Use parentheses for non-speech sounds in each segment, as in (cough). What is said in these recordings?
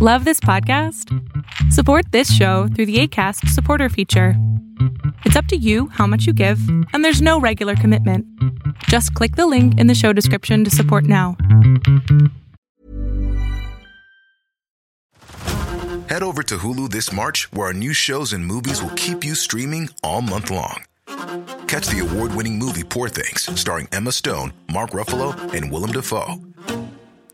Love this podcast? Support this show through the ACAST supporter feature. It's up to you how much you give, and there's no regular commitment. Just click the link in the show description to support now. Head over to Hulu this March, where our new shows and movies will keep you streaming all month long. Catch the award winning movie Poor Things, starring Emma Stone, Mark Ruffalo, and Willem Dafoe.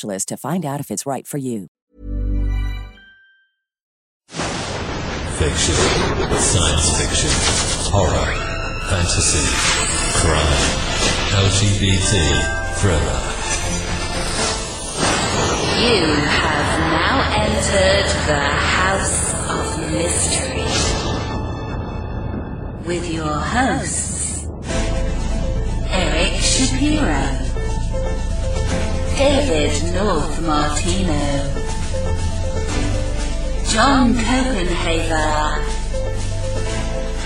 to find out if it's right for you. Fiction, science fiction, horror, fantasy, crime, LGBT, thriller. You have now entered the House of Mystery with your hosts, Eric Shapiro, David North Martino, John Copenhaver,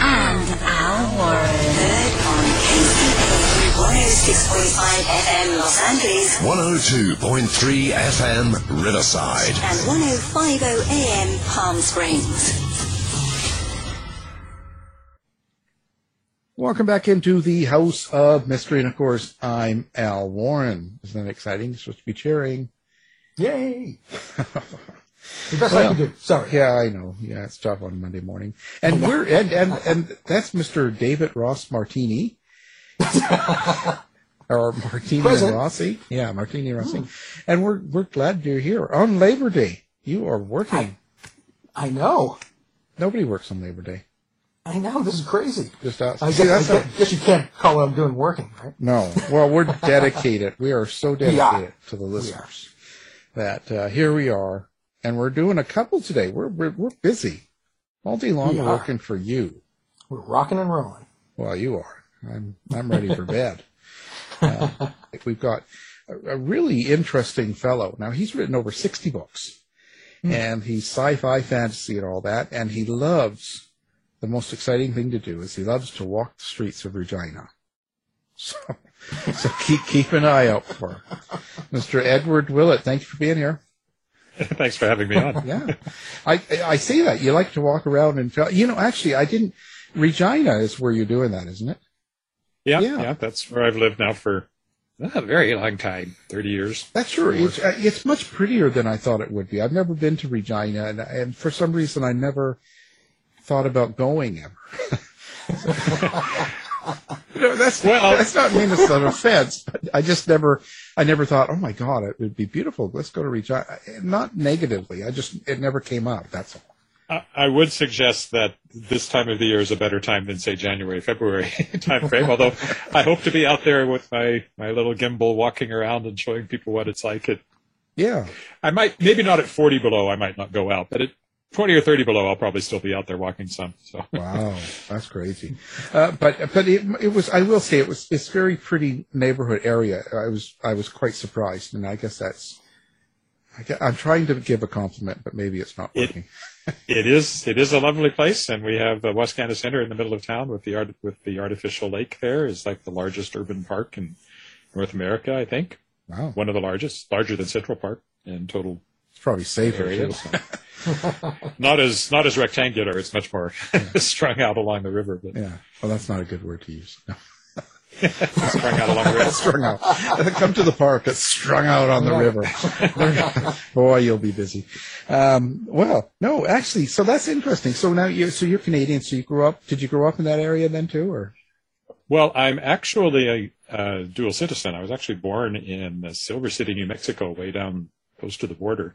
and Al Warren. Heard on KCAA 106.5 FM Los Angeles 102.3 FM Riverside. and 105.0 AM Palm Springs. Welcome back into the House of Mystery, and of course, I'm Al Warren. Isn't that exciting? You're supposed to be cheering. Yay! (laughs) The best I can do. Sorry. Yeah, I know. Yeah, it's tough on Monday morning, and oh, we're and and and that's Mr. David Ross Martini, (laughs) or Martini Present. Rossi. Yeah, Martini Rossi, hmm. and we're we're glad you're here on Labor Day. You are working. I know. Nobody works on Labor Day. I know. This is crazy. Just us. I See, guess, that's I not- guess, you can't call what I'm doing working, right? No. Well, we're dedicated. We are so dedicated are. to the listeners that uh, here we are, and we're doing a couple today. We're we're, we're busy all day long. We working for you. We're rocking and rolling. Well, you are. I'm I'm ready for bed. Uh, we've got a, a really interesting fellow. Now he's written over sixty books, and he's sci-fi, fantasy, and all that. And he loves the most exciting thing to do is he loves to walk the streets of Regina. (laughs) So, so keep keep an eye out for him. Mr. Edward Willett. Thank you for being here. (laughs) Thanks for having me on. (laughs) Yeah, I I say that you like to walk around and feel, you know. Actually, I didn't. Regina is where you're doing that, isn't it? Yeah, Yeah. yeah, that's where I've lived now for a very long time, 30 years. That's true. It's, uh, it's much prettier than I thought it would be. I've never been to Regina, and, and for some reason, I never thought about going ever. (laughs) no, that's Well- that's not mean it's an offense. But I just never, I never thought, oh my god, it would be beautiful. Let's go to Regina. Not negatively. I just it never came up. That's all. I, I would suggest that this time of the year is a better time than, say, January, February (laughs) time frame, although I hope to be out there with my, my little gimbal walking around and showing people what it's like. It, Yeah. I might, maybe not at 40 below, I might not go out, but at 20 or 30 below, I'll probably still be out there walking some. So. Wow, (laughs) that's crazy. Uh, but but it, it was I will say it was it's very pretty neighborhood area. I was I was quite surprised, and I guess that's. I I'm trying to give a compliment, but maybe it's not It- working. (laughs) It is. It is a lovely place, and we have the Wascana Center in the middle of town with the art with the artificial lake. There is like the largest urban park in North America, I think. wow. One of the largest, larger than Central Park in total probably safer too. (laughs) not as not as rectangular. It's much more (laughs) strung out along the river, but Yeah. Well, that's not a good word to use. No. (laughs) strung out along the river. strung out. Come to the park. It's strung out on the river. Boy, you'll be busy. Um, well, no, actually, so that's interesting. So now you, so you're Canadian. So you grew up. Did you grow up in that area then too, or? Well, I'm actually a uh, dual citizen. I was actually born in uh, Silver City, New Mexico, way down close to the border.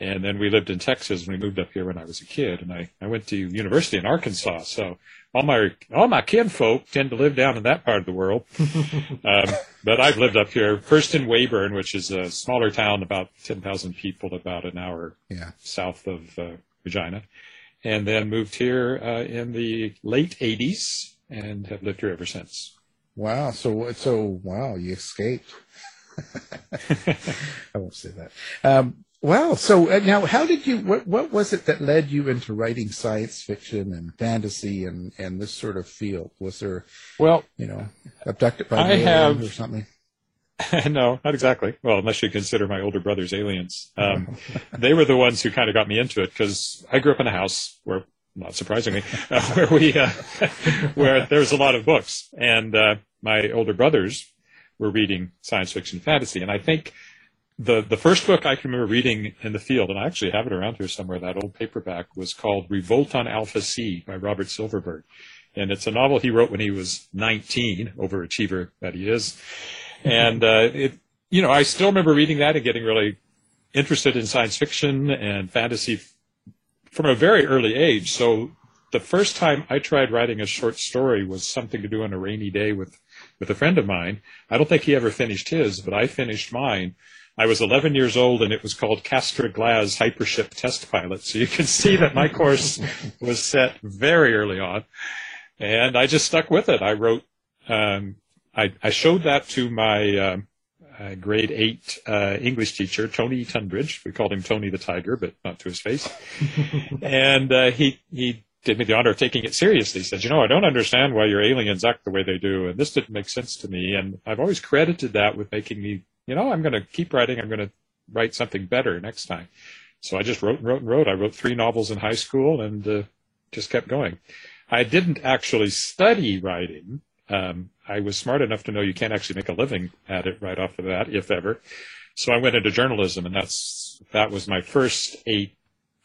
And then we lived in Texas and we moved up here when I was a kid. And I, I went to university in Arkansas. So all my, all my kinfolk tend to live down in that part of the world. (laughs) um, but I've lived up here first in Weyburn, which is a smaller town, about 10,000 people, about an hour Yeah. south of uh, Regina. And then moved here uh, in the late 80s and have lived here ever since. Wow. So so wow, you escaped. (laughs) I won't say that. Um, wow. So uh, now, how did you? What what was it that led you into writing science fiction and fantasy and and this sort of field? Was there, Well, you know, abducted by I aliens have- or something? (laughs) no, not exactly. Well, unless you consider my older brothers aliens. Um, (laughs) they were the ones who kind of got me into it because I grew up in a house where, not surprisingly, uh, where we, uh, where there was a lot of books and, uh, my older brothers were reading science fiction fantasy. And I think the, the first book I can remember reading in the field, and I actually have it around here somewhere, that old paperback was called Revolt on Alpha C by Robert Silverberg. And it's a novel he wrote when he was 19, overachiever that he is. And, uh, it, you know, I still remember reading that and getting really interested in science fiction and fantasy from a very early age. So the first time I tried writing a short story was something to do on a rainy day with, with a friend of mine. I don't think he ever finished his, but I finished mine. I was 11 years old and it was called Castor Glass Hypership Test Pilot. So you can see that my course (laughs) was set very early on. And I just stuck with it. I wrote, um, I, I showed that to my, um, uh, grade eight uh, English teacher, Tony Tunbridge. We called him Tony the Tiger, but not to his face. (laughs) and uh, he he did me the honor of taking it seriously. He said, "You know, I don't understand why your aliens act the way they do, and this didn't make sense to me." And I've always credited that with making me, you know, I'm going to keep writing. I'm going to write something better next time. So I just wrote and wrote and wrote. I wrote three novels in high school and uh, just kept going. I didn't actually study writing. Um, I was smart enough to know you can't actually make a living at it right off of that, if ever. So I went into journalism, and that's that was my first eight,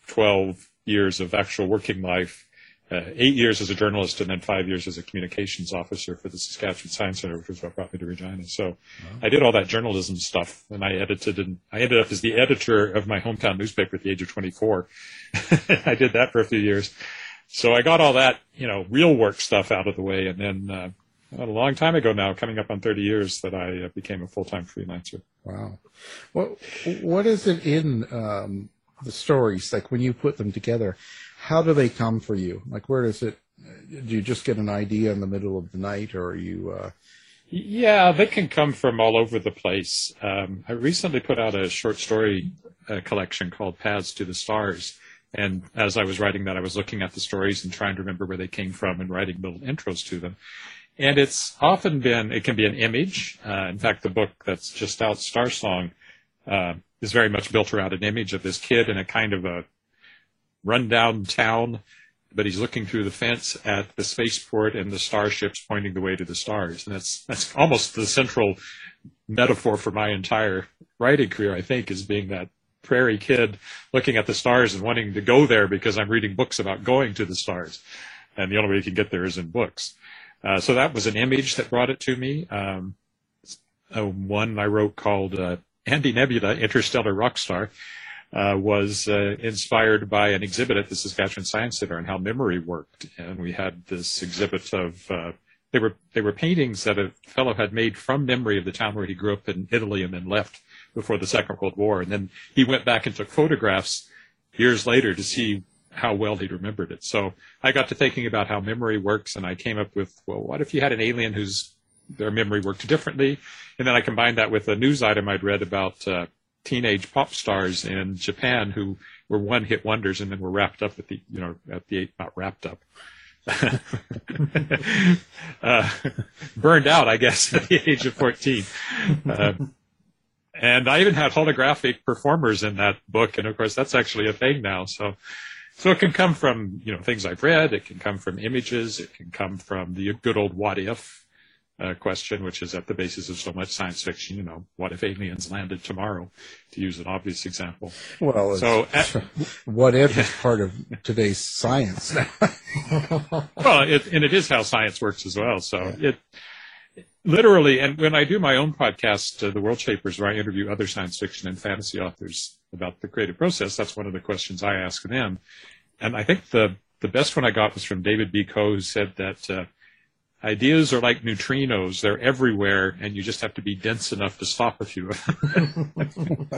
12 years of actual working life. Uh, eight years as a journalist, and then five years as a communications officer for the Saskatchewan Science Center, which was what brought me to Regina. So I did all that journalism stuff, and I edited, and I ended up as the editor of my hometown newspaper at the age of 24. (laughs) I did that for a few years. So I got all that, you know, real work stuff out of the way, and then uh, a long time ago now, coming up on 30 years, that I uh, became a full-time freelancer. Wow. What what is it in um, the stories like when you put them together? How do they come for you? Like where does it? Do you just get an idea in the middle of the night, or are you? Uh, Yeah, they can come from all over the place. Um, I recently put out a short story uh, collection called Paths to the Stars. And as I was writing that, I was looking at the stories and trying to remember where they came from and writing little intros to them. And it's often been, it can be an image. Uh, in fact, the book that's just out, Star Song, uh, is very much built around an image of this kid in a kind of a rundown town, but he's looking through the fence at the spaceport and the starships pointing the way to the stars. And that's, that's almost the central metaphor for my entire writing career, I think, is being that prairie kid looking at the stars and wanting to go there because I'm reading books about going to the stars. And the only way you can get there is in books. Uh, so that was an image that brought it to me. Um, one I wrote called uh, Andy Nebula, Interstellar Rockstar, uh, was uh, inspired by an exhibit at the Saskatchewan Science Center and how memory worked. And we had this exhibit of uh, they were they were paintings that a fellow had made from memory of the town where he grew up in Italy and then left before the Second World War. And then he went back and took photographs years later to see how well he remembered it. So I got to thinking about how memory works, and I came up with, well, what if you had an alien whose their memory worked differently? And then I combined that with a news item I'd read about uh, teenage pop stars in Japan who were one-hit wonders and then were wrapped up at the, you know, at the not wrapped up. (laughs) uh, burned out, I guess, at the age of 14. Uh, and I even had holographic performers in that book, and of course that's actually a thing now. So, so it can come from you know things I've read. It can come from images. It can come from the good old what if uh, question, which is at the basis of so much science fiction. You know, what if aliens landed tomorrow? To use an obvious example. Well, So, uh, (laughs) what if is part of today's science? (laughs) well, it, and it is how science works as well. So it literally, and when I do my own podcast, uh, The World Shapers, where I interview other science fiction and fantasy authors about the creative process, that's one of the questions I ask them. And I think the, the best one I got was from David B. Coe, who said that uh, ideas are like neutrinos. They're everywhere, and you just have to be dense enough to stop a few of them.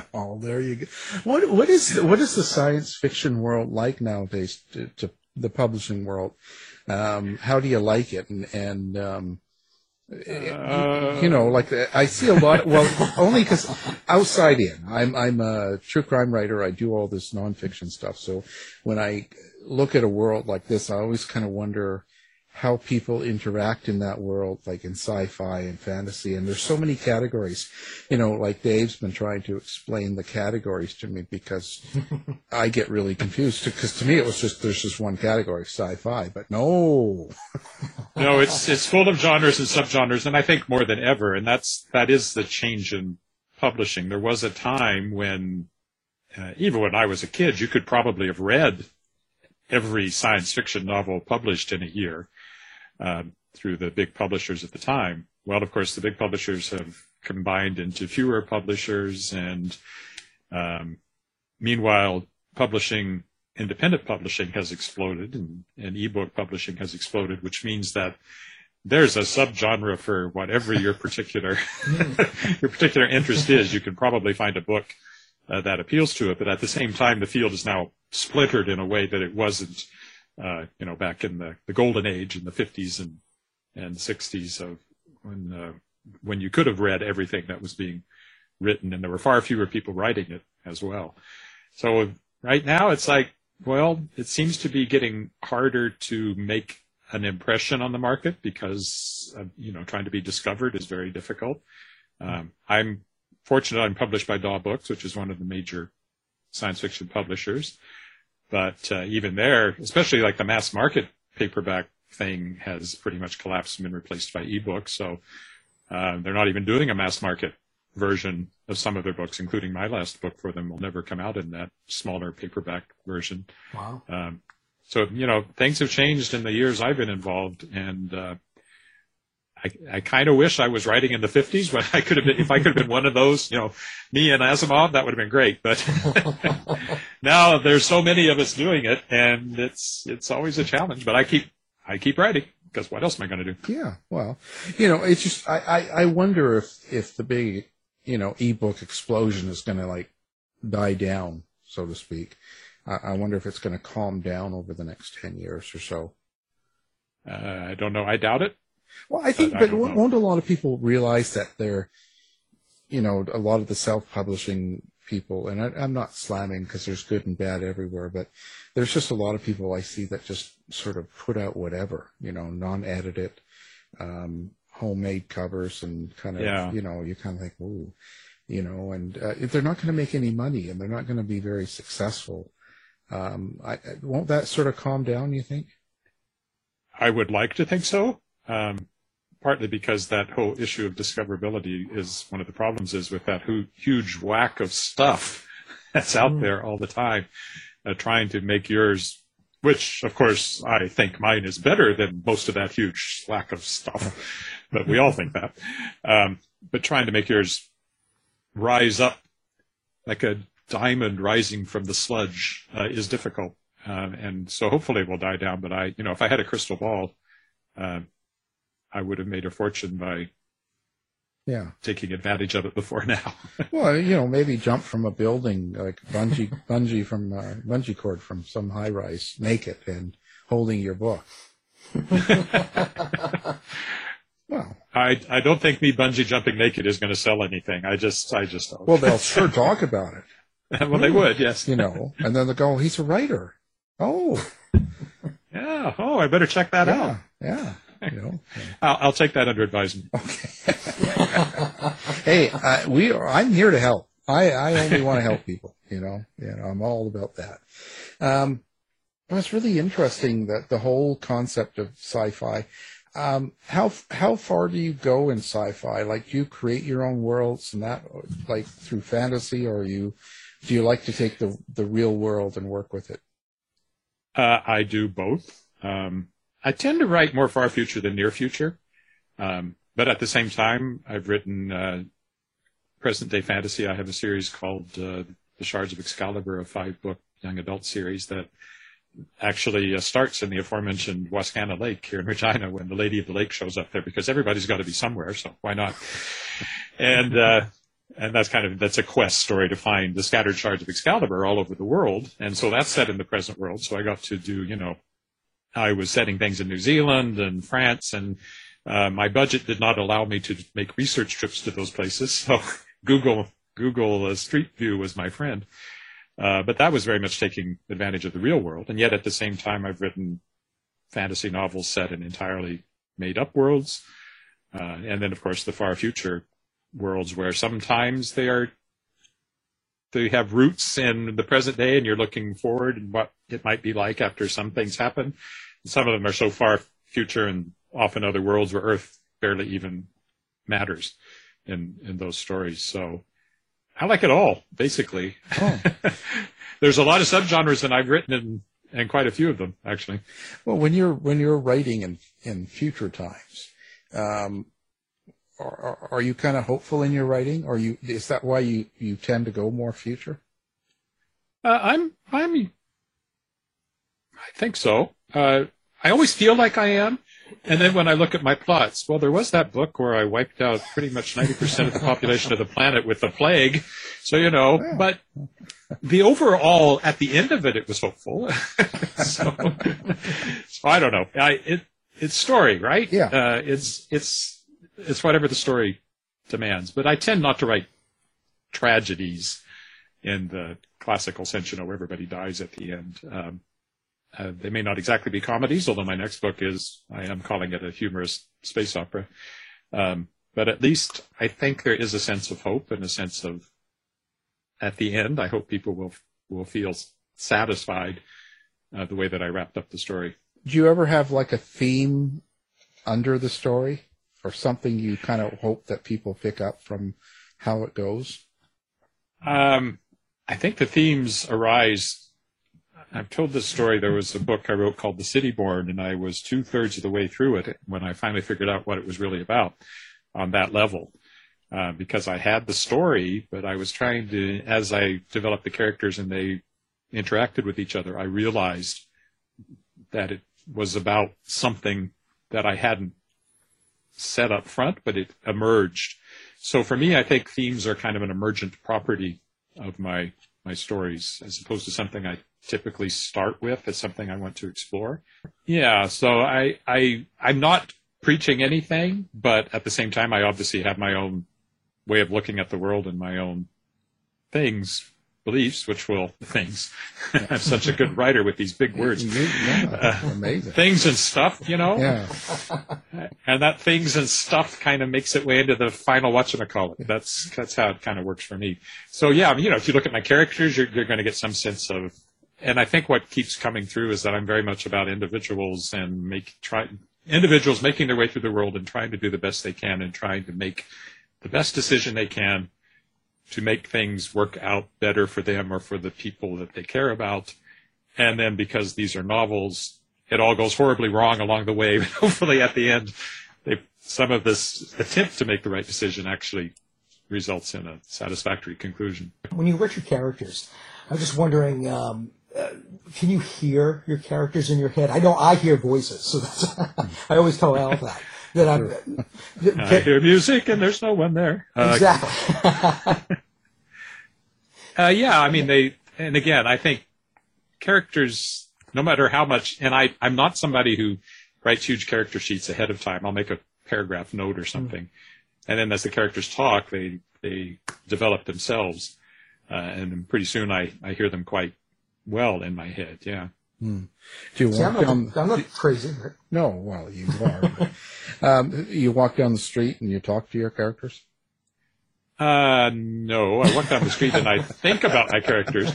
(laughs) oh, there you go. What what is what is the science fiction world like nowadays? To, to the publishing world, um, how do you like it? And and um, Uh, you know, like I see a lot. Well, only because outside in, I'm I'm a true crime writer. I do all this nonfiction stuff. So when I look at a world like this, I always kind of wonder how people interact in that world, like in sci-fi and fantasy. And there's so many categories. You know, like Dave's been trying to explain the categories to me because I get really confused. Because to me, it was just there's just one category, sci-fi. But no, (laughs) no, it's it's full of genres and subgenres, and I think more than ever, and that's that is the change in publishing. There was a time when, uh, even when I was a kid, you could probably have read every science fiction novel published in a year um, through the big publishers at the time. Well, of course, the big publishers have combined into fewer publishers, and um, meanwhile, publishing independent publishing has exploded and, and ebook publishing has exploded, which means that there's a subgenre for whatever your particular (laughs) your particular interest is. You can probably find a book uh, that appeals to it, but at the same time, the field is now splintered in a way that it wasn't, uh, you know, back in the, the golden age in the 50s and and 60s of when uh, when you could have read everything that was being written, and there were far fewer people writing it as well. So right now, it's like well, it seems to be getting harder to make an impression on the market because, uh, you know, trying to be discovered is very difficult. Um, I'm fortunate I'm published by Daw Books, which is one of the major science fiction publishers. But uh, even there, especially like the mass market paperback thing has pretty much collapsed and been replaced by ebooks. So uh, they're not even doing a mass market version of some of their books, including my last book for them, will never come out in that smaller paperback version. Wow. Um, so you know things have changed in the years I've been involved, and uh, I, I kind of wish I was writing in the 50s, but I could have been if I could have been one of those, you know, me and Asimov, that would have been great. But (laughs) now there's so many of us doing it, and it's it's always a challenge. But I keep I keep writing because what else am I going to do? Yeah, well, you know, it's just I, I, I wonder if if the big you know ebook explosion is going to like die down, so to speak. I, I wonder if it's going to calm down over the next ten years or so. Uh, I don't know. I doubt it. Well, I think, But I but won't a lot of people realize that they're, you know, a lot of the self-publishing people, and I, I'm not slamming because there's good and bad everywhere, but there's just a lot of people I see that just sort of put out whatever, you know, non-edited, um, homemade covers and kind of, Yeah. you know, you kind of think, ooh, you know, and uh, if they're not going to make any money and they're not going to be very successful. Um, I, I- won't that sort of calm down? You think? I would like to think so. Um, partly because that whole issue of discoverability is one of the problems is with that huge whack of stuff (laughs) that's out there all the time, uh, trying to make yours, which of course I think mine is better than most of that huge whack of stuff, (laughs) but we all think that. Um, but trying to make yours rise up like a diamond rising from the sludge uh, is difficult. Um, and so hopefully it will die down. But I, you know, if I had a crystal ball, um, I would have made a fortune by Yeah. taking advantage of it before now. (laughs) Well, you know, maybe jump from a building like bungee, bungee from uh, bungee cord from some high rise, naked and holding your book. (laughs) well, I, I don't think me bungee jumping naked is going to sell anything. I just, I just don't. well, they'll sure talk about it, (laughs) well, they would, yes. you know, and then they'll go, "He's a writer." Oh, Yeah. Oh, I better check that out. yeah, yeah. You know. (laughs) I'll, I'll take that under advisement. Hey, (laughs) hey, I, we are, I'm here to help. I, I only want to help people. You know, you know, I'm all about that. Um, it was really interesting that the whole concept of sci-fi. Um, how how far do you go in sci-fi? Like, do you create your own worlds and that, like through fantasy, or you do you like to take the the real world and work with it? Uh, I do both. Um, I tend to write more far future than near future, um, but at the same time, I've written uh, present day fantasy. I have a series called uh, The Shards of Excalibur, a five book young adult series that actually uh, starts in the aforementioned Wascana Lake here in Regina when the Lady of the Lake shows up there because everybody's got to be somewhere, so why not? And uh, and that's kind of that's a quest story to find the scattered shards of Excalibur all over the world, and so that's set in the present world. So I got to do you know I was setting things in New Zealand and France, and uh, my budget did not allow me to make research trips to those places. So (laughs) Google Google uh, Street View was my friend. Uh, but that was very much taking advantage of the real world. And yet at the same time, I've written fantasy novels set in entirely made up worlds. Uh, and then, of course, the far future worlds where sometimes they are, they have roots in the present day and you're looking forward and what it might be like after some things happen. Some of them are so far future and often other worlds where Earth barely even matters in, in those stories. So, I like it all, basically. Oh. (laughs) There's a lot of subgenres, and I've written in, in quite a few of them, actually. Well, when you're when you're writing in in future times, um, are, are you kind of hopeful in your writing, or you is that why you you tend to go more future? Uh, I'm I'm I think so. Uh, I always feel like I am, and then when I look at my plots, well, there was that book where I wiped out pretty much 90% of the population of the planet with the plague. So, you know, but the overall, at the end of it, it was hopeful. (laughs) so, so, I don't know. I, it, it's story, right? Yeah. Uh, it's, it's, it's whatever the story demands. But I tend not to write tragedies in the classical sense, you know, where everybody dies at the end. Um, uh, they may not exactly be comedies, although my next book is, I am calling it a humorous space opera. Um, but at least I think there is a sense of hope and a sense of, at the end, I hope people will, will feel satisfied uh, the way that I wrapped up the story. Do you ever have like a theme under the story or something you kind of hope that people pick up from how it goes? Um, I think the themes arise I've told this story. There was a book I wrote called The City Born, and I was two thirds of the way through it when I finally figured out what it was really about on that level. Uh, because I had the story, but I was trying to, as I developed the characters and they interacted with each other, I realized that it was about something that I hadn't set up front, but it emerged. So for me, I think themes are kind of an emergent property of my my stories, as opposed to something I typically start with as something I want to explore. Yeah, so I I I'm not preaching anything, but at the same time I obviously have my own way of looking at the world and my own things, beliefs, which will things. (laughs) I'm such a good writer with these big words. Yeah, amazing. Uh, things and stuff, you know? Yeah. and that things and stuff kind of makes it way into the final whatchamacallit. That's that's how it kind of works for me. So yeah, you know, if you look at my characters, you're, you're going to get some sense of and I think what keeps coming through is that I'm very much about individuals and make try individuals making their way through the world and trying to do the best they can and trying to make the best decision they can to make things work out better for them or for the people that they care about. And then because these are novels, it all goes horribly wrong along the way. But (laughs) hopefully at the end, they, some of this attempt to make the right decision actually results in a satisfactory conclusion. When you write your characters, I'm just wondering, um, uh, can you hear your characters in your head? I know I hear voices, so that's, (laughs) I always tell Al that. That I'm, (laughs) I hear music and there's no one there. Uh, (laughs) exactly. (laughs) uh, yeah, I mean they, and again, I think characters, no matter how much, and I, I'm not somebody who writes huge character sheets ahead of time. I'll make a paragraph note or something, mm-hmm. and then as the characters talk, they they develop themselves, uh, and pretty soon I I hear them quite well in my head. Yeah. Hmm. Do you See, walk I'm, down? not, I'm not crazy. But... No, well, you are. but, um, you walk down the street and you talk to your characters. Uh, no, I walk down the street and I think about my characters.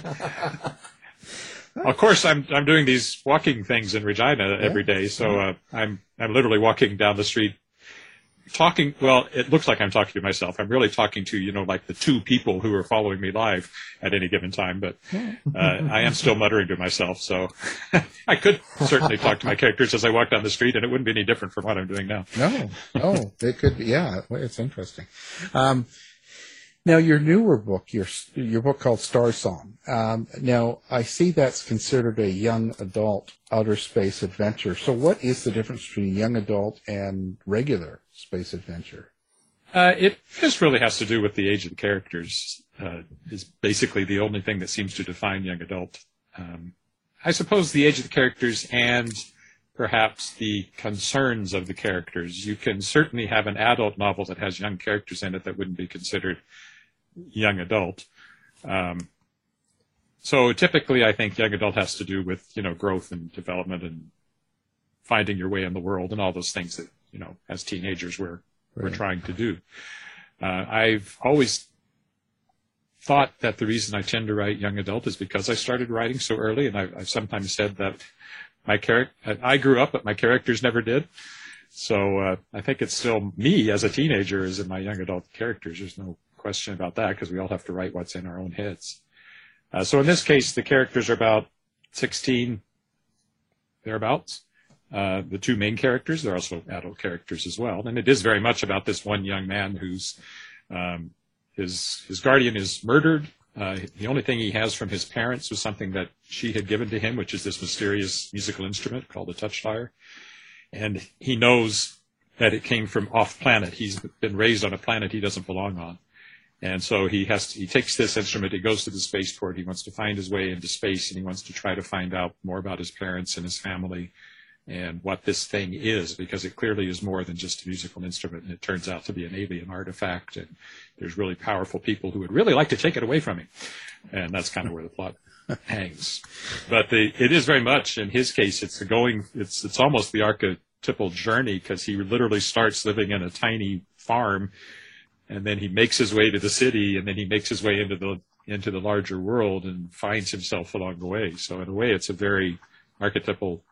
Of course, I'm I'm doing these walking things in Regina every day, so uh, I'm I'm literally walking down the street, talking. Well, it looks like I'm talking to myself. I'm really talking to you know like the two people who are following me live at any given time. But uh, I am still muttering to myself, so (laughs) I could certainly talk to my characters as I walk down the street, and it wouldn't be any different from what I'm doing now. No, no, it could be. Yeah, it's interesting. Um, now, your newer book, your your book called Star Song. Um, now, I see that's considered a young adult outer space adventure. So, what is the difference between young adult and regular space adventure? Uh, it just really has to do with the age of the characters. Uh, is basically the only thing that seems to define young adult. Um, I suppose the age of the characters and perhaps the concerns of the characters. You can certainly have an adult novel that has young characters in it that wouldn't be considered young adult. Um, so typically, I think young adult has to do with you know growth and development and finding your way in the world and all those things that you know as teenagers we're we're trying to do. Uh, I've always thought that the reason I tend to write young adult is because I started writing so early, and I've, I've sometimes said that my character I grew up, but my characters never did. So uh, I think it's still me as a teenager as in my young adult characters. There's no question about that because we all have to write what's in our own heads. Uh, so in this case, the characters are about 16 thereabouts. Uh, the two main characters, they're also adult characters as well. And it is very much about this one young man who's, um, his, his guardian is murdered. Uh, the only thing he has from his parents was something that she had given to him, which is this mysterious musical instrument called a touchfire. And he knows that it came from off planet. He's been raised on a planet he doesn't belong on. And so he has to, he takes this instrument, he goes to the spaceport, he wants to find his way into space and he wants to try to find out more about his parents and his family and what this thing is because it clearly is more than just a musical instrument and it turns out to be an alien artifact and there's really powerful people who would really like to take it away from him. And that's kind of where the plot (laughs) hangs. But the, it is very much in his case, it's the going, it's, it's almost the archetypal journey because he literally starts living in a tiny farm and then he makes his way to the city and then he makes his way into the into the larger world and finds himself along the way so in a way it's a very archetypal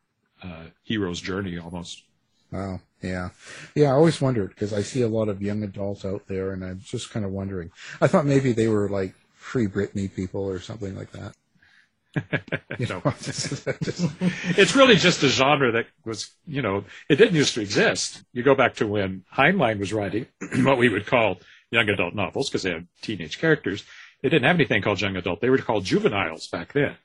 uh, hero's journey almost Wow. Yeah. Yeah. I always wondered because I see a lot of young adults out there and I'm just kind of wondering. I thought maybe they were like free Britney people or something like that. (laughs) You know, (laughs) just- just- (laughs) it's really just a genre that was you know it didn't used to exist you go back to when heinlein was writing (clears throat) what we would call young adult novels because they had teenage characters they didn't have anything called young adult they were called juveniles back then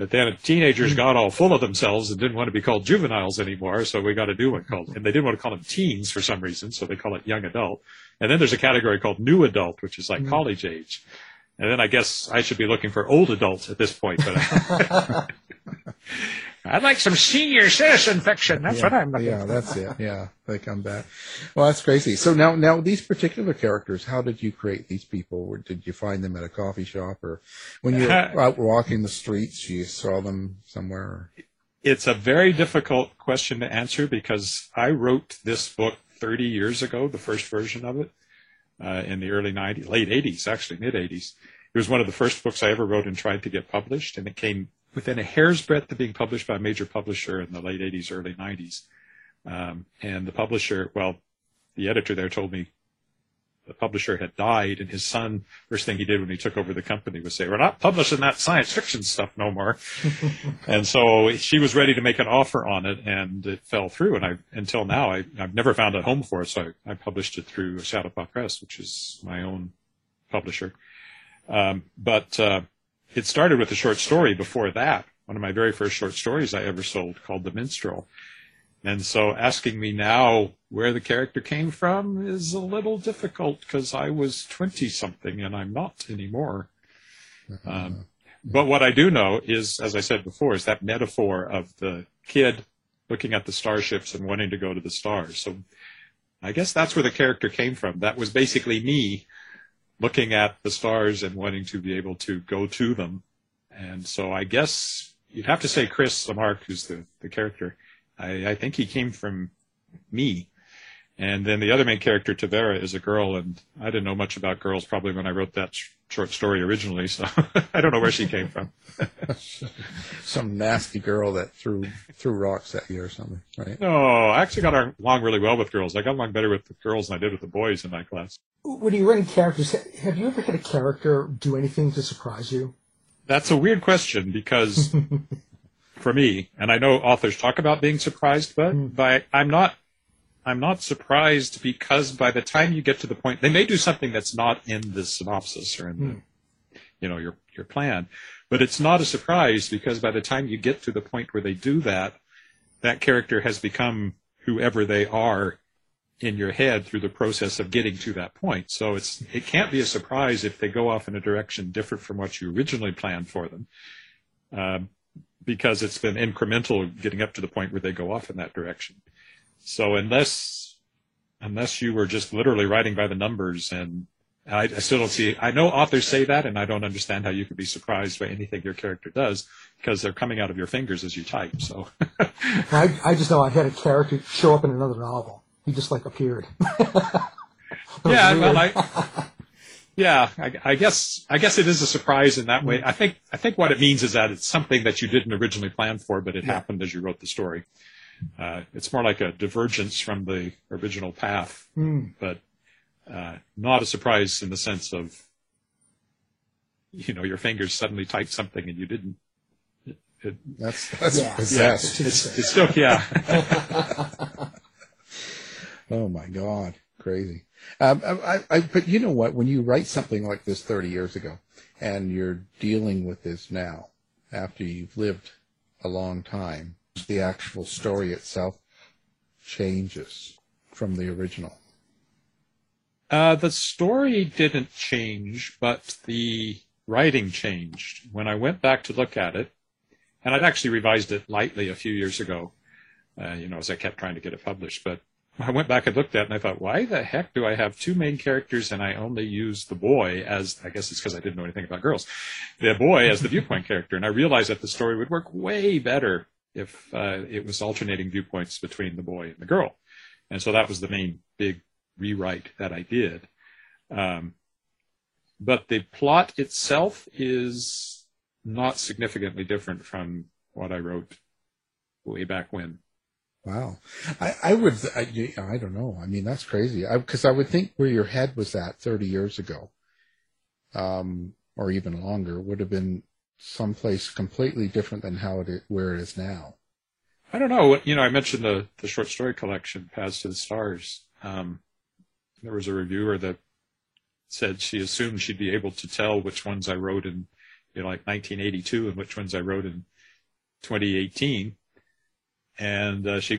but then teenagers got all full of themselves and didn't want to be called juveniles anymore, so we got a new one called, and they didn't want to call them teens for some reason, so they call it young adult. And then there's a category called new adult, which is like mm-hmm. college age. And then I guess I should be looking for old adults at this point, but (laughs) (laughs) I'd like some senior citizen fiction. That's yeah, what I'm looking yeah, for. that's it. Yeah, they come back. Well, that's crazy. So now, now these particular characters, how did you create these people? Or did you find them at a coffee shop, or when you were (laughs) out walking the streets, you saw them somewhere? It's a very difficult question to answer because I wrote this book 30 years ago, the first version of it, uh, in the early 90s, late 80s, actually, mid 80s. It was one of the first books I ever wrote and tried to get published, and it came within a hair's breadth of being published by a major publisher in the late 80s, early 90s. Um, and the publisher, well, the editor there told me the publisher had died, and his son, first thing he did when he took over the company was say, "We're not publishing that science fiction stuff no more." (laughs) and so she was ready to make an offer on it, and it fell through. And I, until now, I, I've never found a home for it. So I, I published it through Shadowpaw Press, which is my own publisher. Um, but uh, it started with a short story before that. One of my very first short stories I ever sold called The Minstrel. And so asking me now where the character came from is a little difficult because I was 20 something and I'm not anymore. Um, but what I do know is, as I said before, is that metaphor of the kid looking at the starships and wanting to go to the stars. So I guess that's where the character came from. That was basically me looking at the stars and wanting to be able to go to them. And so I guess you'd have to say Chris Lamarck, who's the, the character. I, I think he came from me. And then the other main character, Tavera, is a girl, and I didn't know much about girls probably when I wrote that short story originally, so (laughs) I don't know where she came from. (laughs) Some nasty girl that threw threw rocks at you or something, right? No, I actually got along really well with girls. I got along better with the girls than I did with the boys in my class. When you're writing characters, have you ever had a character do anything to surprise you? That's a weird question because (laughs) for me, and I know authors talk about being surprised, but hmm. by I'm not I'm not surprised because by the time you get to the point they may do something that's not in the synopsis or in the you know your your plan, but it's not a surprise because by the time you get to the point where they do that, that character has become whoever they are in your head through the process of getting to that point. So it's it can't be a surprise if they go off in a direction different from what you originally planned for them, um, because it's been incremental getting up to the point where they go off in that direction. So unless unless you were just literally writing by the numbers, and I, I still don't see. I know authors say that, and I don't understand how you could be surprised by anything your character does because they're coming out of your fingers as you type. So. (laughs) I, I just know I had a character show up in another novel. He just like appeared. (laughs) yeah, well, I, yeah, I, I guess I guess it is a surprise in that way. Mm-hmm. I think I think what it means is that it's something that you didn't originally plan for, but it happened as you wrote the story. Uh, it's more like a divergence from the original path, but uh, not a surprise in the sense of you know your fingers suddenly typed something and you didn't. It, it, That's that's Yeah. possessed. it's, it's still yeah. (laughs) Oh my God, crazy. Um, I, I, but you know what? When you write something like this 30 years ago, and you're dealing with this now, after you've lived a long time, the actual story itself changes from the original. Uh, the story didn't change, but the writing changed. When I went back to look at it, and I'd actually revised it lightly a few years ago, uh, you know, as I kept trying to get it published, but I went back and looked at it and I thought, why the heck do I have two main characters and I only use the boy as, I guess it's because I didn't know anything about girls, the boy as the viewpoint character. And I realized that the story would work way better if uh, it was alternating viewpoints between the boy and the girl. And so that was the main big rewrite that I did. Um, but the plot itself is not significantly different from what I wrote way back when. Wow. I, I would, I, I don't know. I mean, that's crazy. I, cause I would think where your head was at 30 years ago, um, or even longer would have been someplace completely different than how it is, where it is now. I don't know. You know, I mentioned the, the short story collection, Paths to the Stars. Um, there was a reviewer that said she assumed she'd be able to tell which ones I wrote in, you know, like 1982 and which ones I wrote in 2018. And uh, she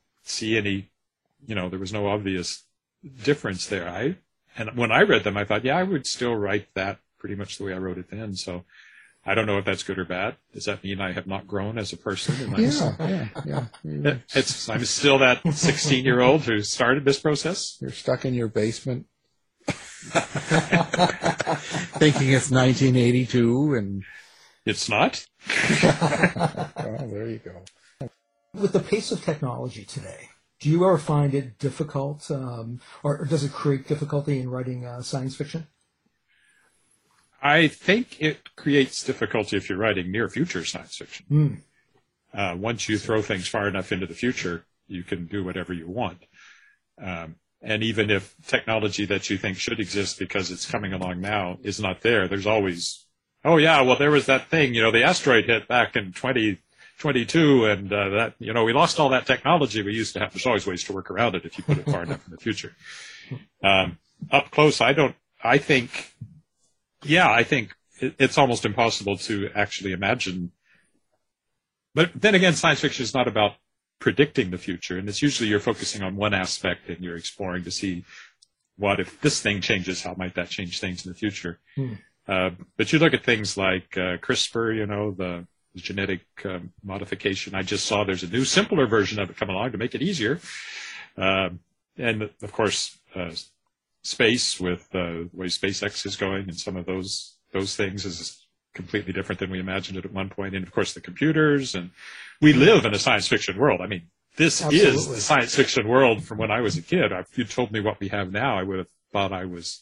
see any, you know, there was no obvious difference there. I, and when I read them, I thought, yeah, I would still write that pretty much the way I wrote it then. So I don't know if that's good or bad. Does that mean I have not grown as a person? Am I, yeah, yeah, yeah. It's, I'm still that 16 year old who started this process. you're stuck in your basement (laughs) thinking it's 1982 and, It's not. (laughs) oh, there you go. With the pace of technology today, do you ever find it difficult, um, or, or does it create difficulty in writing uh, science fiction? I think it creates difficulty if you're writing near future science fiction. Hmm. Uh, once you throw things far enough into the future, you can do whatever you want. Um, and even if technology that you think should exist because it's coming along now is not there, there's always, oh yeah, well there was that thing, you know, the asteroid hit back in 2022 and uh, that, you know, we lost all that technology we used to have. There's always ways to work around it if you put it far enough in the future. Um, up close, I don't, I think, yeah, I think it, it's almost impossible to actually imagine. But then again, science fiction is not about predicting the future, and it's usually you're focusing on one aspect and you're exploring to see what if this thing changes, how might that change things in the future. Hmm. Uh, but you look at things like uh, CRISPR, you know, the genetic um, modification. I just saw there's a new, simpler version of it come along to make it easier. Um and of course, uh, space with uh, the way SpaceX is going, and some of those those things is completely different than we imagined it at one point. And of course, the computers, and we live in a science fiction world. I mean, this is Absolutely. the science fiction world from when I was a kid. If you told me what we have now, I would have thought I was.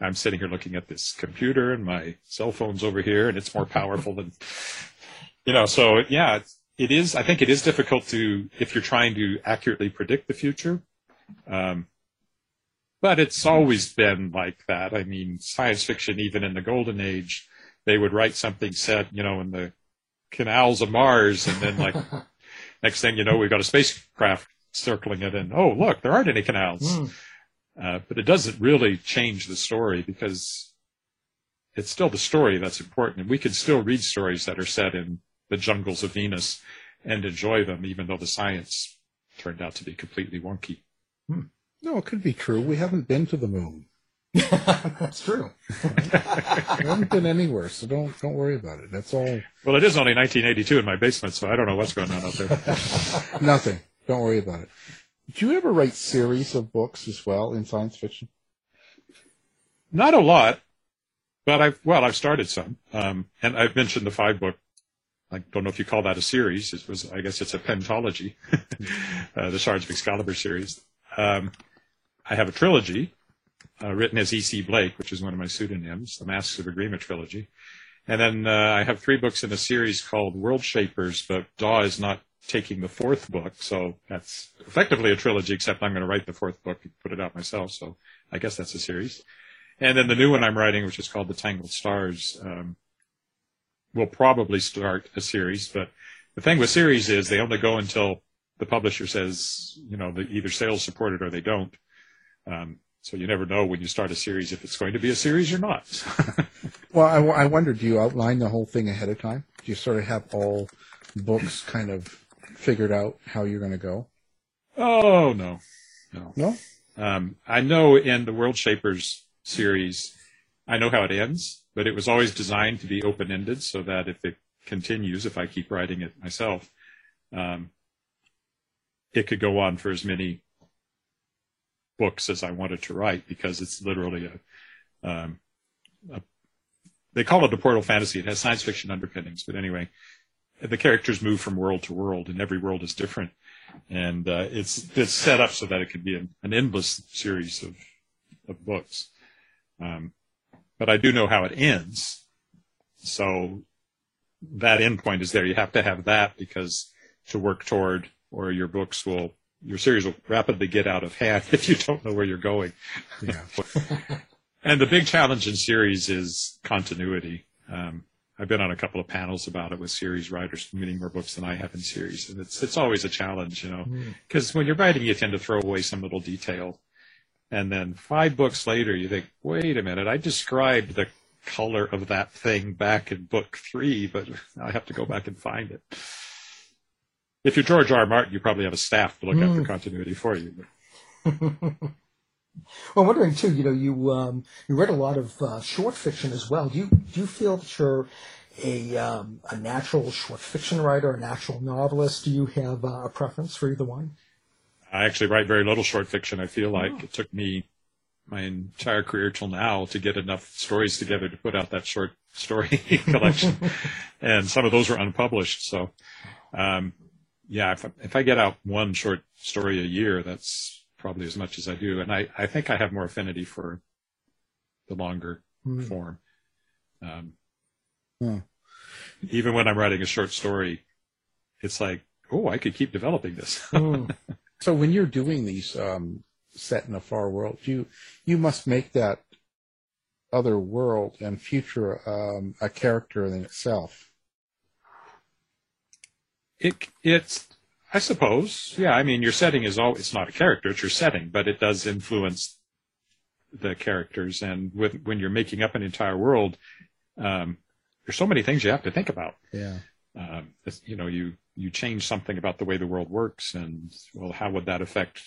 I'm sitting here looking at this computer, and my cell phone's over here, and it's more powerful than, you know. So yeah, it's- it is. I think it is difficult to if you're trying to accurately predict the future. Um, but it's always been like that. I mean, science fiction, even in the golden age, they would write something set, you know, in the canals of Mars, and then like (laughs) next thing you know, we've got a spacecraft circling it, and oh, look, there aren't any canals. Hmm. Uh, but it doesn't really change the story because it's still the story that's important, and we can still read stories that are set in the jungles of Venus and enjoy them, even though the science turned out to be completely wonky. No, it could be true. We haven't been to the moon. (laughs) That's true. We haven't been anywhere, so don't don't worry about it. That's all. Well, it is only 1982 in my basement, so I don't know what's going on out there. (laughs) Nothing. Don't worry about it. Did you ever write series of books as well in science fiction? Not a lot, but I've well, I've started some, um, and I've mentioned the five book. I don't know if you call that a series. It was, I guess, it's a pentology, (laughs) uh, the Shards of Excalibur series. Um, I have a trilogy uh, written as E.C. Blake, which is one of my pseudonyms, the Masks of Aygrima trilogy. And then uh, I have three books in a series called World Shapers, but Daw is not taking the fourth book, so that's effectively a trilogy, except I'm going to write the fourth book and put it out myself, so I guess that's a series. And then the new one I'm writing, which is called The Tangled Stars, um, will probably start a series, but the thing with series is they only go until the publisher says, you know, they either sales support it or they don't. Um, so you never know when you start a series if it's going to be a series or not. (laughs) Well, I, I wonder, do you outline the whole thing ahead of time? Do you sort of have all books kind of figured out how you're going to go? oh no, no. No. Um, I know in the World Shapers series, I know how it ends, but it was always designed to be open ended so that if it continues, if I keep writing it myself, um, it could go on for as many books as I wanted to write because it's literally a, um, a they call it a portal fantasy. It has science fiction underpinnings, but anyway, the characters move from world to world, and every world is different, and uh, it's it's set up so that it could be an, an endless series of of books. Um, but I do know how it ends, so that end point is there. You have to have that because to work toward, or your books will your series will rapidly get out of hand (laughs) if you don't know where you're going. Yeah. And the big challenge in series is continuity. Um, I've been on a couple of panels about it with series writers many more books than I have in series, and it's it's always a challenge, you know, because when you're writing, you tend to throw away some little detail, and then five books later, you think, wait a minute, I described the color of that thing back in book three, but I have to go back and find it. If you're George R. R. Martin, you probably have a staff to look after continuity for you. (laughs) Well, I'm wondering too. You know, you um, you read a lot of uh, short fiction as well. Do you do you feel that you're a um, a natural short fiction writer, a natural novelist? Do you have uh, a preference for either one? I actually write very little short fiction. I feel like it took me my entire career till now to get enough stories together to put out that short story (laughs) collection, (laughs) and some of those were unpublished. So, um, yeah, if I, if I get out one short story a year, that's probably as much as I do. And I, I think I have more affinity for the longer form. Um. Even when I'm writing a short story, it's like, oh, I could keep developing this. Mm. (laughs) So when you're doing these um, set in a far world, you you must make that other world and future um, a character in itself. it it's I suppose, yeah. I mean, your setting is all it's not a character; it's your setting, but it does influence the characters. And with when you're making up an entire world, um, there's so many things you have to think about. Yeah. Um, you know, you you change something about the way the world works, and well, how would that affect